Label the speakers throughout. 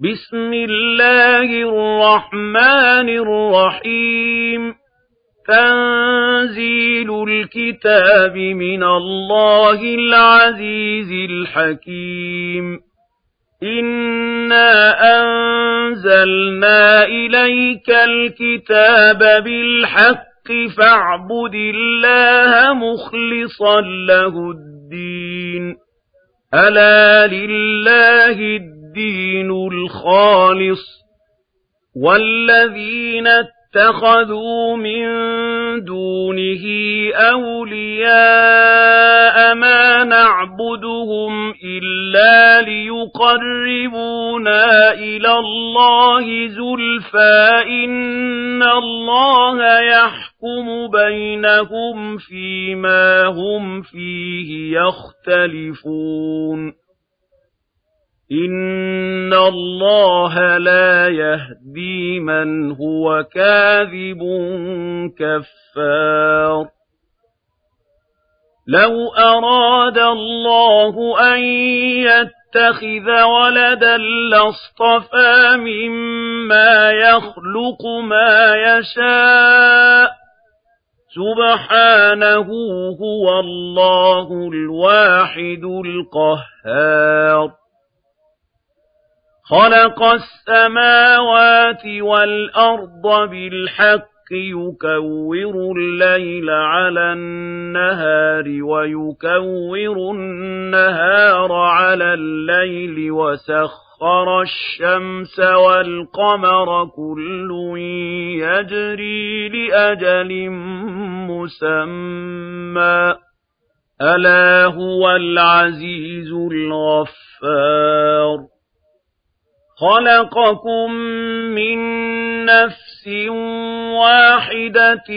Speaker 1: بسم الله الرحمن الرحيم. تنزيل الكتاب من الله العزيز الحكيم. إنا أنزلنا إليك الكتاب بالحق فاعبد الله مخلصا له الدين. ألا لله الدين الخالص والذين اتخذوا من دونه أولياء ما نعبدهم إلا ليقربونا إلى الله زلفى إن الله يحكم بينهم فيما هم فيه يختلفون إن الله لا يهدي من هو كاذب كفار. لو أراد الله أن يتخذ ولدا لاصطفى مما يخلق ما يشاء. سبحانه هو الله الواحد القهار. خلق السماوات والأرض بالحق يكور الليل على النهار ويكور النهار على الليل وسخر الشمس والقمر كل يجري لأجل مسمى ألا هو العزيز الغفار خلقكم من نفس واحدة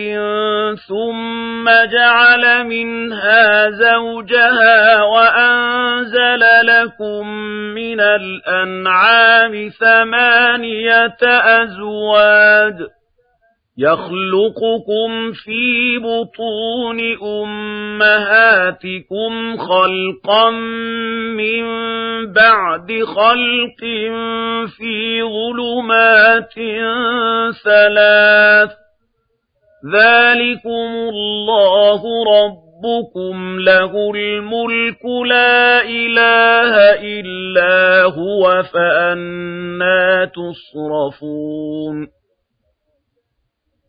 Speaker 1: ثم جعل منها زوجها وأنزل لكم من الأنعام ثمانية أزواج يخلقكم في بطون أمهاتكم خلقا من بعد خلق في ظلمات ثلاث. ذلكم الله ربكم له الملك لا إله إلا هو فأنا تصرفون.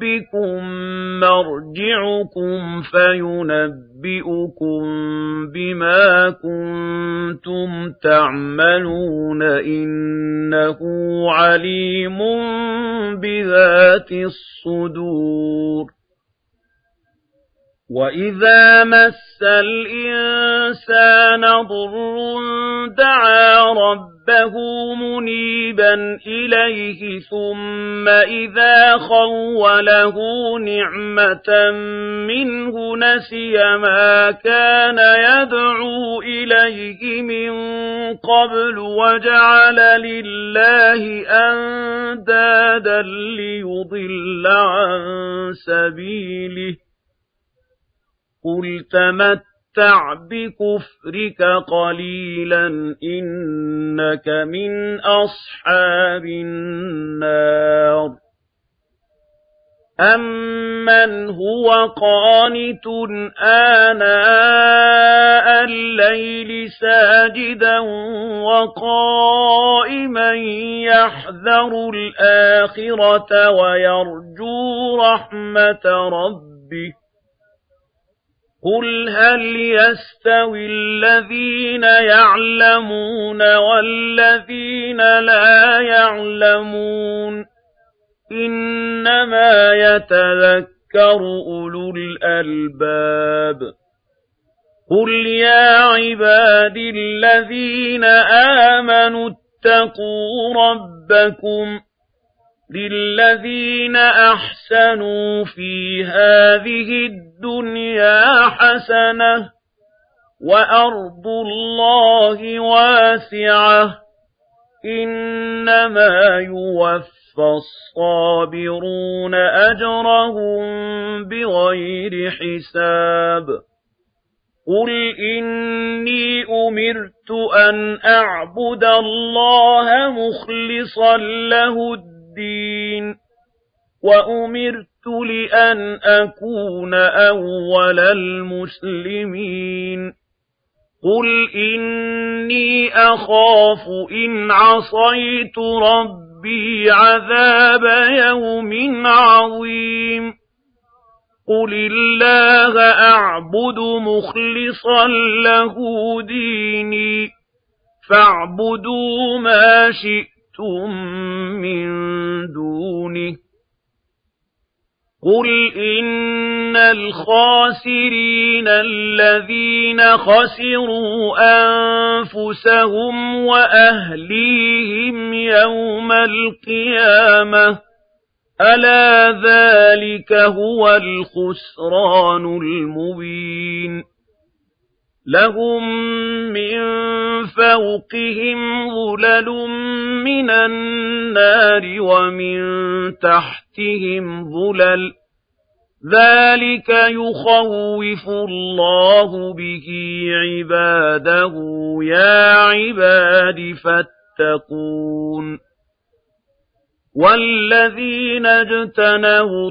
Speaker 1: ربكم مرجعكم فينبئكم بما كنتم تعملون إنه عليم بذات الصدور وإذا مس الإنسان ضر دعا ربه منيبا إليه ثم إذا خوله نعمة منه نسي ما كان يدعو إليه من قبل وجعل لله أندادا ليضل عن سبيله قل تمتع بكفرك قليلا إنك من أصحاب النار أمن هو قانت آناء الليل ساجدا وقائما يحذر الآخرة ويرجو رحمة ربه قل هل يستوي الذين يعلمون والذين لا يعلمون إنما يتذكر أولو الألباب قل يا عبادي الذين آمنوا اتقوا ربكم لِلَّذِينَ أَحْسَنُوا فِي هَٰذِهِ الدُّنْيَا حَسَنَةٌ وَأَرْضُ اللَّهِ وَاسِعَةٌ إِنَّمَا يُوَفَّى الصَّابِرُونَ أَجْرَهُم بِغَيْرِ حِسَابٍ قُلْ إِنِّي أُمِرْتُ أَنْ أَعْبُدَ اللَّهَ مُخْلِصًا لَّهُ الدِّينَ وَأُمِرْتُ لِأَنْ أَكُونَ أَوَّلَ الْمُسْلِمِينَ قُلْ إِنِّي أَخَافُ إِنْ عَصَيْتُ رَبِّي عَذَابَ يَوْمٍ عَظِيمٍ قُلِ اللَّهَ أَعْبُدُ مُخْلِصًا لَّهُ دِينِي فَاعْبُدُوا مَا شِئْتُم مِّن دُونِهِ قُلْ إِنَّ الْخَاسِرِينَ الَّذِينَ خَسِرُوا أَنفُسَهُمْ وَأَهْلِيهِمْ يَوْمَ الْقِيَامَةِ أَلَا ذَلِكَ هُوَ الْخُسْرَانُ الْمُبِينُ لَهُم مِّن فَوْقِهِمْ ظُلَلٌ مِّنَ النَّارِ وَمِن تَحْتِهِمْ ظُلَلٌ. ذَلِكَ يُخَوِّفُ اللَّهُ بِهِ عِبَادَهُ. يَا عِبَادِ فَاتَّقُونِ. وَالَّذِينَ اجْتَنَبُوا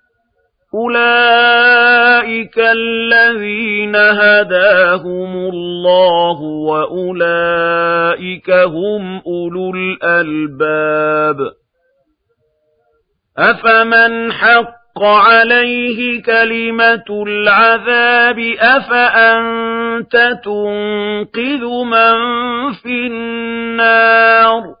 Speaker 1: أُولَٰئِكَ الَّذِينَ هَدَاهُمُ اللَّهُ وَأُولَٰئِكَ هُمْ أُولُو الْأَلْبَابِ أَفَمَنْ حَقَّ عَلَيْهِ كَلِمَةُ الْعَذَابِ أَفَأَنتَ تُنقِذُ مَن فِي النَّارِ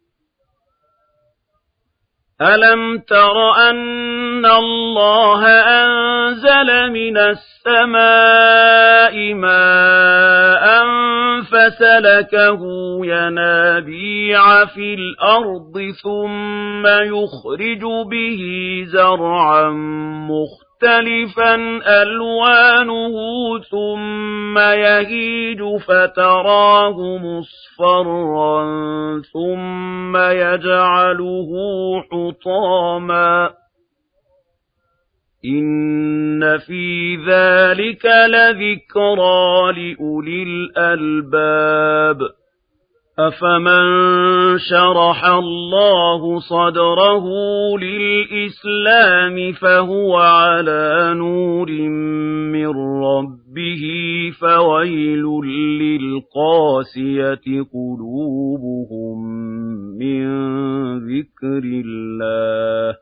Speaker 1: أَلَمْ تَرَ أَنَّ اللَّهَ أَنزَلَ مِنَ السَّمَاءِ مَاءً فَسَلَكَهُ يَنَابِيعَ فِي الْأَرْضِ ثُمَّ يُخْرِجُ بِهِ زَرْعًا مُّخْتَلِفًا مختلفا ألوانه ثم يهيج فتراه مصفرا ثم يجعله حطاما. إن في ذلك لذكرى لأولي الألباب. أَفَمَن شَرَحَ اللَّهُ صَدْرَهُ لِلْإِسْلَامِ فَهُوَ عَلَىٰ نُورٍ مِّن رَّبِّهِ فَوَيْلٌ لِّلْقَاسِيَةِ قُلُوبُهُم مِّن ذِكْرِ اللَّهِ ۚ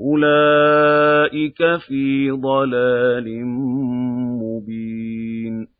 Speaker 1: أُولَٰئِكَ فِي ضَلَالٍ مُّبِينٍ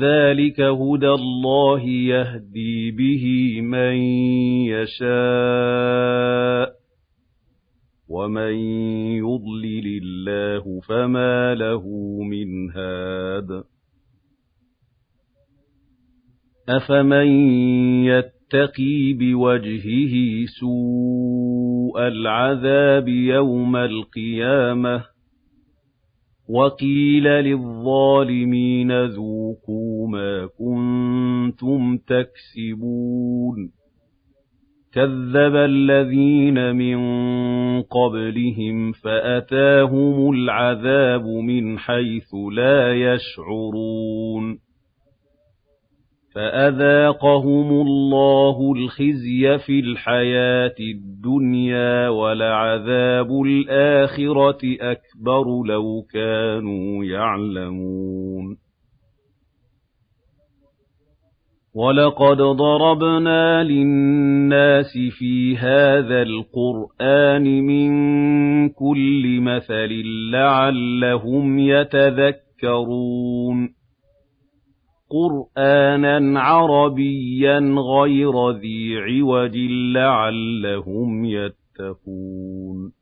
Speaker 1: ذَلِكَ هُدَى اللَّهِ يَهْدِي بِهِ مَن يَشَاءُ ۚ وَمَن يُضْلِلِ اللَّهُ فَمَا لَهُ مِنْ هَادٍ أَفَمَن يتقي بوجهه سوء العذاب يوم القيامة وقيل للظالمين ذوقوا ما كنتم تكسبون كذب الذين من قبلهم فأتاهم العذاب من حيث لا يشعرون فأذاقهم الله الخزي في الحياة الدنيا ولعذاب الآخرة أكبر لو كانوا يعلمون وَلَقَدْ ضَرَبْنَا لِلنَّاسِ فِي هَٰذَا الْقُرْآنِ مِن كُلِّ مَثَلٍ لَّعَلَّهُمْ يَتَذَكَّرُونَ قُرْآنًا عَرَبِيًّا غَيْرَ ذِي عِوَجٍ لَّعَلَّهُمْ يَتَّقُونَ.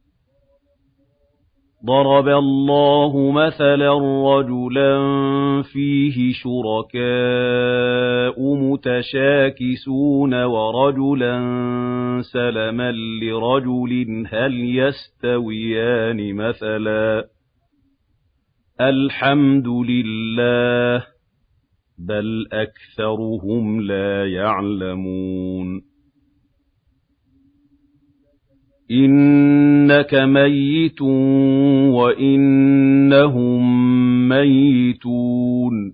Speaker 1: ضَرَبَ اللَّهُ مَثَلًا رَّجُلًا فِيهِ شُرَكَاءُ مُتَشَاكِسُونَ وَرَجُلًا سَلَمًا لِّرَجُلٍ هَلْ يَسْتَوِيَانِ مَثَلًا ۚ؟ الْحَمْدُ لِلَّهِ بَلْ أَكْثَرُهُمْ لَا يَعْلَمُونَ إِنَّكَ مَيِّتٌ وَإِنَّهُم مَّيِّتُونَ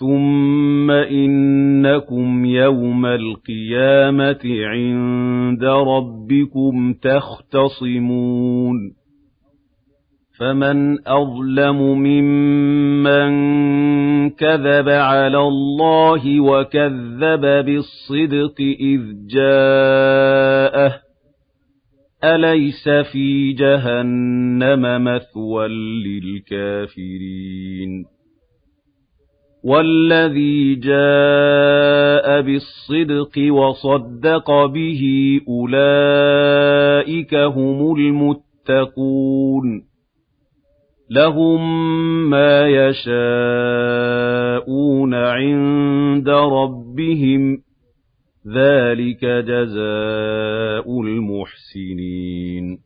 Speaker 1: ثُمَّ إِنَّكُمْ يَوْمَ الْقِيَامَةِ عِندَ رَبِّكُمْ تَخْتَصِمُونَ فَمَنْ أَظْلَمُ مِمَّن كَذَبَ عَلَى اللَّهِ وَكَذَّبَ بِالصِّدْقِ إِذْ جَاءَهُ أَلَيْسَ فِي جَهَنَّمَ مَثْوًى لِّلْكَافِرِينَ وَالَّذِي جَاءَ بِالصِّدْقِ وَصَدَّقَ بِهِ أُولَٰئِكَ هُمُ الْمُتَّقُونَ لَهُم مَّا يَشَاءُونَ عِندَ رَبِّهِمْ ۚ ذَٰلِكَ جَزَاءُ الْمُحْسِنِينَ.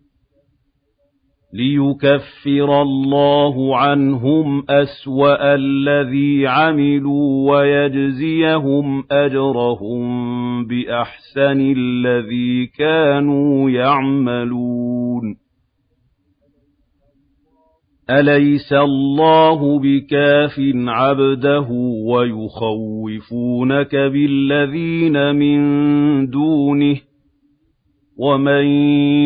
Speaker 1: لِيُكَفِّرَ اللَّهُ عَنْهُمْ أَسْوَأَ الَّذِي عَمِلُوا وَيَجْزِيَهُمْ أَجْرَهُم بِأَحْسَنِ الَّذِي كَانُوا يَعْمَلُونَ. أَلَيْسَ اللَّهُ بِكَافٍ عَبْدَهُ وَيُخَوِّفُونَكَ بِالَّذِينَ مِن دُونِهِ ۚ وَمَن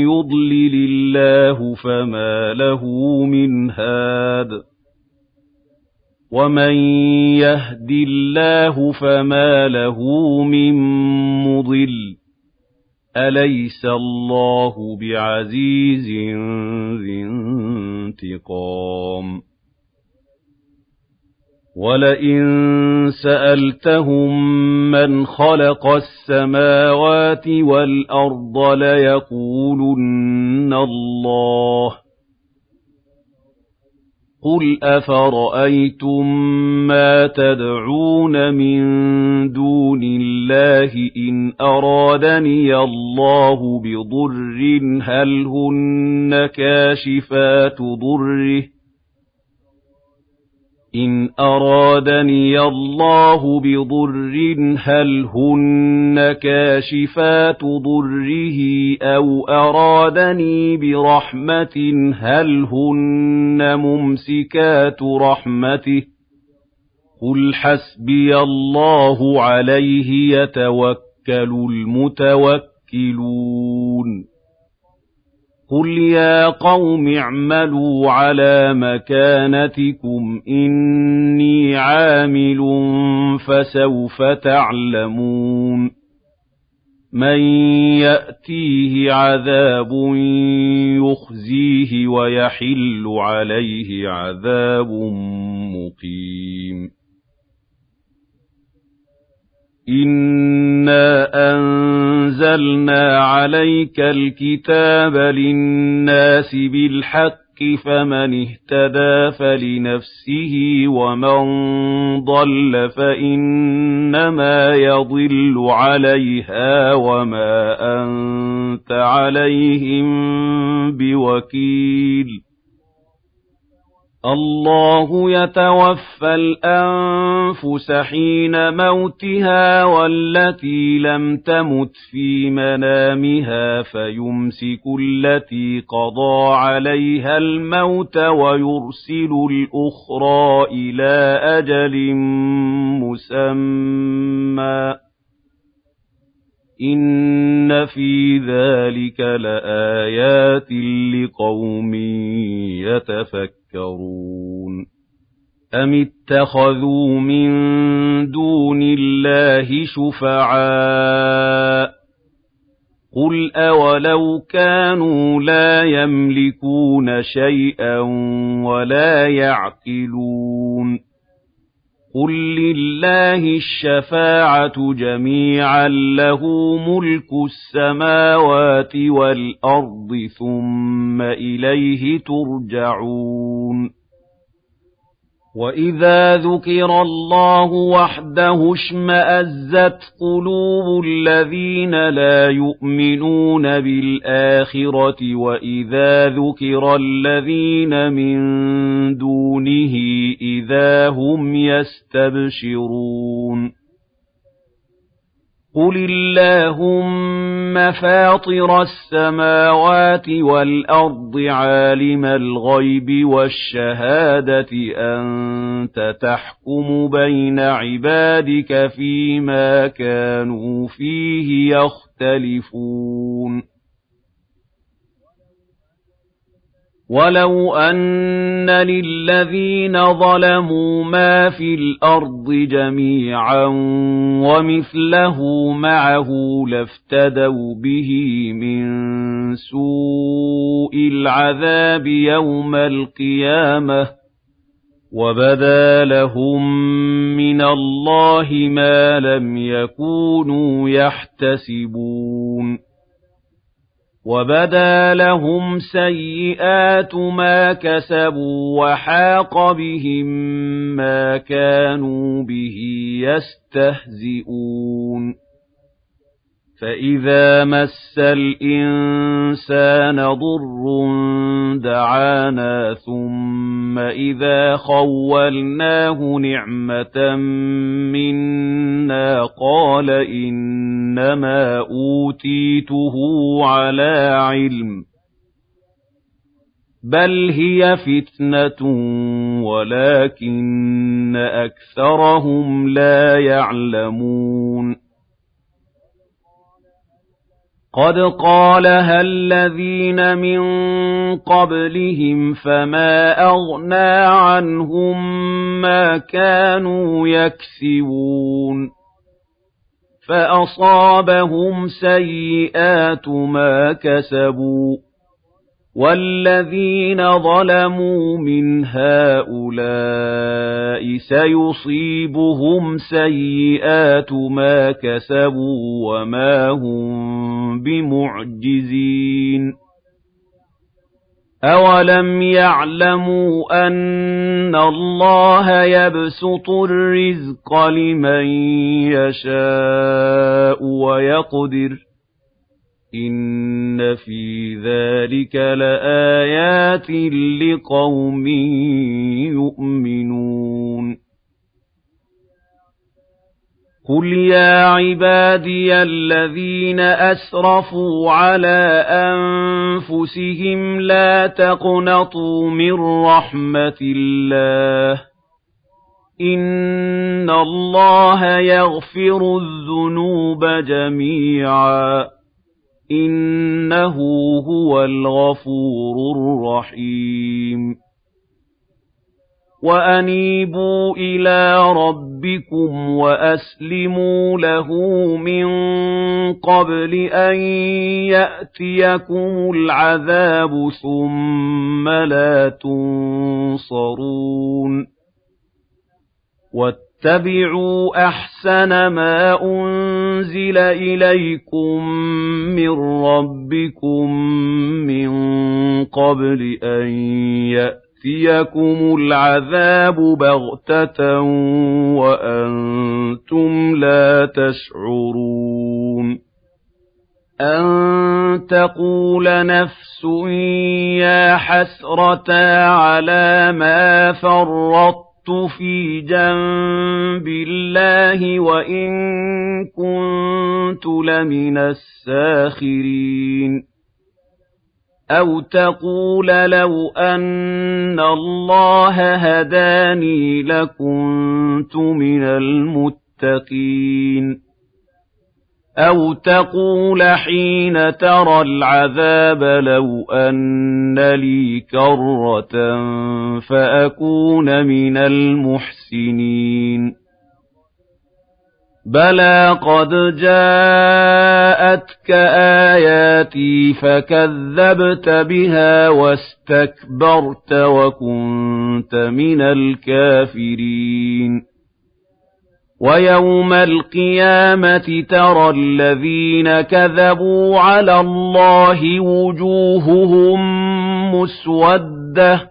Speaker 1: يُضْلِلِ اللَّهُ فَمَا لَهُ مِنْ هَادٍ وَمَن يَهْدِ اللَّهُ فَمَا لَهُ مِن مُّضِلٍّ أَلَيْسَ اللَّهُ بِعَزِيزٍ ذِي انتِقَامٍ؟ وَلَئِن سَأَلْتَهُم مَّنْ خَلَقَ السَّمَاوَاتِ وَالْأَرْضَ لَيَقُولُنَّ اللَّهُ. قُلْ أَفَرَأَيْتُم مَّا تَدْعُونَ مِن دُونِ اللَّهِ إِنْ أَرَادَنِيَ اللَّهُ بِضُرٍّ هَلْ هُنَّ كَاشِفَاتُ ضُرِّهِ إِنْ أَرَادَنِيَ اللَّهُ بِضُرٍّ هَلْ هُنَّ كَاشِفَاتُ ضُرِّهِ؟ أَوْ أَرَادَنِي بِرَحْمَةٍ هَلْ هُنَّ مُمْسِكَاتُ رَحْمَتِهِ؟ قُلْ حَسْبِيَ اللَّهُ عَلَيْهِ يَتَوَكَّلُ الْمُتَوَكِّلُونَ. قُلْ يَا قَوْمِ اعْمَلُوا عَلَىٰ مَكَانَتِكُمْ إِنِّي عَامِلٌ ۖ فَسَوْفَ تَعْلَمُونَ مَن يَأْتِيهِ عَذَابٌ يُخْزِيهِ وَيَحِلُّ عَلَيْهِ عَذَابٌ مُّقِيمٌ إِنَّا أَنزَلْنَا عَلَيْكَ الْكِتَابَ لِلنَّاسِ بِالْحَقِّ فمن اهتدى فلنفسه ومن ضل فإنما يضل عليها وما أنت عليهم بوكيل الله يتوفى الأنفس حين موتها والتي لم تمت في منامها فيمسك التي قضى عليها الموت ويرسل الأخرى إلى أجل مسمى. إِنَّ فِي ذَلِكَ لَآيَاتٍ لِقَوْمٍ يَتَفَكَّرُونَ. أَمِ اتَّخَذُوا مِن دُونِ اللَّهِ شُفَعَاءَ قُلْ أَوَلَوْ كَانُوا لَا يَمْلِكُونَ شَيْئًا وَلَا يَعْقِلُونَ قُل لِّلَّهِ الشَّفَاعَةُ جَمِيعًا لَّهُ مُلْكُ السَّمَاوَاتِ وَالْأَرْضِ ثُمَّ إِلَيْهِ تُرْجَعُونَ وَإِذَا ذُكِرَ اللَّهُ وَحْدَهُ اشْمَأَزَّتْ قُلُوبُ الَّذِينَ لَا يُؤْمِنُونَ بِالْآخِرَةِ وَإِذَا ذُكِرَ الَّذِينَ مِن دُونِهِ إِذَا هُمْ يَسْتَبْشِرُونَ قُلِ اللَّهُمَّ فَاطِرَ السَّمَاوَاتِ وَالْأَرْضِ عَالِمَ الْغَيْبِ وَالشَّهَادَةِ أَنتَ تَحْكُمُ بَيْنَ عِبَادِكَ فِيمَا كَانُوا فِيهِ يَخْتَلِفُونَ وَلَوْ أَنَّ لِلَّذِينَ ظَلَمُوا مَا فِي الْأَرْضِ جَمِيعًا وَمِثْلَهُ مَعَهُ لَافْتَدَوْا بِهِ مِن سُوءِ الْعَذَابِ يَوْمَ الْقِيَامَةِ وَبَدَا لَهُم مِّنَ اللَّهِ مَا لَمْ يَكُونُوا يَحْتَسِبُونَ وَبَدَا لَهُمْ سَيِّئَاتُ مَا كَسَبُوا وَحَاقَ بِهِم مَّا كَانُوا بِهِ يَسْتَهْزِئُونَ فَإِذَا مَسَّ الْإِنسَانَ ضُرٌّ دَعَانَا ثُمَّ إِذَا خَوَّلْنَاهُ نِعْمَةً مِنَّا قَالَ إِنَّمَا أُوتِيتُهُ عَلَىٰ عِلْمٍ بَلْ هِيَ فِتْنَةٌ وَلَٰكِنَّ أَكْثَرَهُمْ لَا يَعْلَمُونَ قَدْ قَالَهَا الَّذِينَ مِن قَبْلِهِمْ فَمَا أَغْنَىٰ عَنْهُم مَّا كَانُوا يَكْسِبُونَ فَأَصَابَهُمْ سَيِّئَاتُ مَا كَسَبُوا وَالَّذِينَ ظَلَمُوا مِنْ هَٰؤُلَاءِ سَيُصِيبُهُمْ سَيِّئَاتُ مَا كَسَبُوا وَمَا هُم بِمُعْجِزِينَ. أَوَلَمْ يَعْلَمُوا أَنَّ اللَّهَ يَبْسُطُ الرِّزْقَ لِمَن يَشَاءُ وَيَقْدِرُ. إِنَّ فِي ذَلِكَ لَآيَاتٍ لِقَوْمٍ يُؤْمِنُونَ. قُلْ يَا عِبَادِيَ الَّذِينَ أَسْرَفُوا عَلَىٰ أَنفُسِهِمْ لَا تَقْنَطُوا مِن رَّحْمَةِ اللَّهِ إِنَّ اللَّهَ يَغْفِرُ الذُّنُوبَ جَمِيعًا إِنَّهُ هُوَ الْغَفُورُ الرَّحِيمُ وَأَنِيبُوا إِلَىٰ رَبِّكُمْ وَأَسْلِمُوا لَهُ مِن قَبْلِ أَن يَأْتِيَكُمُ الْعَذَابُ ثُمَّ لَا تُنصَرُونَ اتَّبِعُوا أَحْسَنَ مَا أُنزِلَ إِلَيْكُم مِّن رَّبِّكُم مِّن قَبْلِ أَن يَأْتِيَكُمُ الْعَذَابُ بَغْتَةً وَأَنتُمْ لَا تَشْعُرُونَ أَن تَقُولَ نَفْسٌ يَا حَسْرَتَا عَلَىٰ مَا فَرَّطتُ فِي جَنبِ اللَّهِ وَإِن كُنتُ لَمِنَ السَّاخِرِينَ أَوْ تَقُولَ لَوْ أَنَّ اللَّهَ هَدَانِي لَكُنتُ مِنَ الْمُتَّقِينَ أَوْ تَقُولَ حِينَ تَرَى الْعَذَابَ لَوْ أَنَّ لِي كَرَّةً فَأَكُونَ مِنَ الْمُحْسِنِينَ بَلَىٰ قَدْ جَاءَتْكَ آيَاتِي فَكَذَّبْتَ بِهَا وَاسْتَكْبَرْتَ وَكُنتَ مِنَ الْكَافِرِينَ وَيَوْمَ الْقِيَامَةِ تَرَى الَّذِينَ كَذَبُوا عَلَى اللَّهِ وُجُوهُهُم مُّسْوَدَّةٌ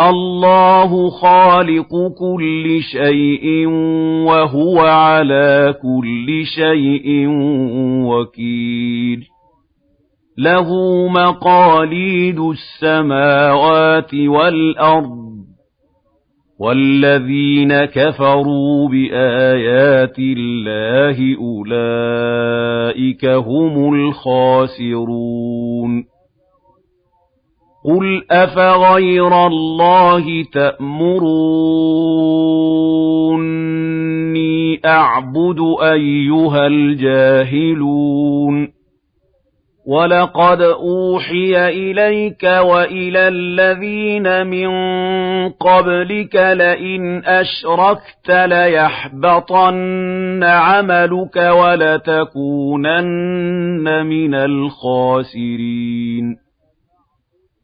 Speaker 1: اللَّهُ خَالِقُ كُلِّ شَيْءٍ وَهُوَ عَلَىٰ كُلِّ شَيْءٍ وَكِيلٌ. لَهُ مَقَالِيدُ السَّمَاوَاتِ وَالْأَرْضِ وَالَّذِينَ كَفَرُوا بِآيَاتِ اللَّهِ أُولَٰئِكَ هُمُ الْخَاسِرُونَ. قُلْ أَفَغَيْرَ اللَّهِ تَأْمُرُونِّي أَعْبُدُ أَيُّهَا الْجَاهِلُونَ وَلَقَدْ أُوحِيَ إِلَيْكَ وَإِلَى الَّذِينَ مِن قَبْلِكَ لَئِنْ أَشْرَكْتَ لَيَحْبَطَنَّ عَمَلُكَ وَلَتَكُونَنَّ مِنَ الْخَاسِرِينَ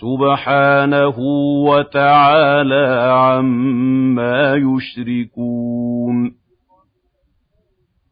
Speaker 1: سُبْحَانَهُ وَتَعَالَىٰ عَمَّا يُشْرِكُونَ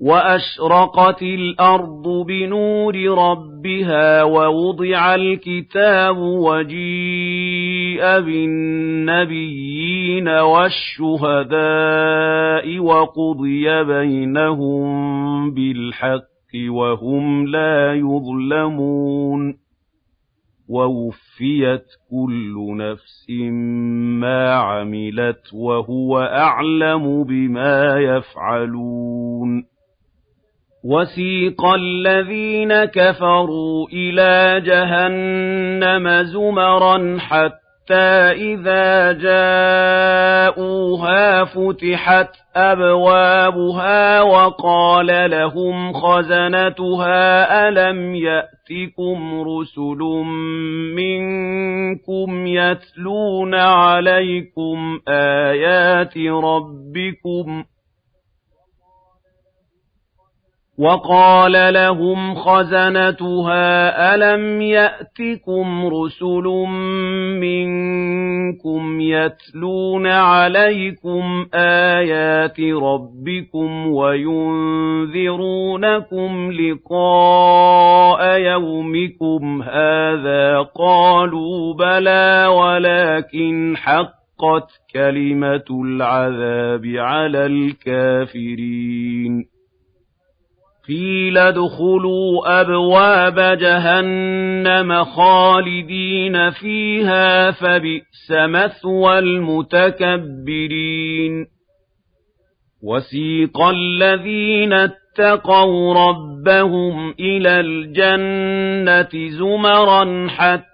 Speaker 1: وَأَشْرَقَتِ الْأَرْضُ بِنُورِ رَبِّهَا وَوُضِعَ الْكِتَابُ وَجِيءَ بِالنَّبِيِّينَ وَالشُّهَدَاءِ وَقُضِيَ بَيْنَهُم بِالْحَقِّ وَهُمْ لَا يُظْلَمُونَ وَوُفِّيَتْ كُلُّ نَفْسٍ مَّا عَمِلَتْ وَهُوَ أَعْلَمُ بِمَا يَفْعَلُونَ وَسِيقَ الَّذِينَ كَفَرُوا إِلَىٰ جَهَنَّمَ زُمَرًا حَتَّىٰ إِذَا جَاءُوهَا فُتِحَتْ أَبْوَابُهَا وَقَالَ لَهُمْ خَزَنَتُهَا أَلَمْ يَأْتِكُمْ رُسُلٌ مِّنكُمْ يَتْلُونَ عَلَيْكُمْ آيَاتِ رَبِّكُمْ ۗ وَقَالَ لَهُمْ خَزَنَتُهَا أَلَمْ يَأْتِكُمْ رُسُلٌ مِّنكُمْ يَتْلُونَ عَلَيْكُمْ آيَاتِ رَبِّكُمْ وَيُنذِرُونَكُمْ لِقَاءَ يَوْمِكُمْ؟ هَٰذَا ۚ قَالُوا بَلَىٰ وَلَٰكِنْ حَقَّتْ كَلِمَةُ الْعَذَابِ عَلَى الْكَافِرِينَ. قِيلَ ادْخُلُوا أَبْوَابَ جَهَنَّمَ خَالِدِينَ فِيهَا ۖ فَبِئْسَ مَثْوَى الْمُتَكَبِّرِينَ. وَسِيقَ الَّذِينَ اتَّقَوْا رَبَّهُمْ إِلَى الْجَنَّةِ زُمَرًا حَتَّىٰ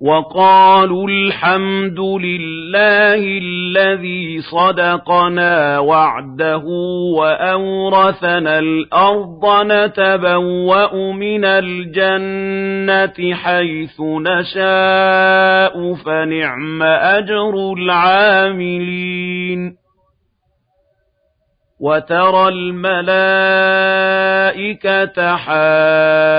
Speaker 1: وَقَالُوا الْحَمْدُ لِلَّهِ الَّذِي صَدَقَنَا وَعْدَهُ وَأَوْرَثَنَا الْأَرْضَ نَتَبَوَّأُ مِنَ الْجَنَّةِ حَيْثُ نَشَاءُ ۖ فَنِعْمَ أَجْرُ الْعَامِلِينَ. وَتَرَى الْمَلَائِكَةَ حَافِّينَ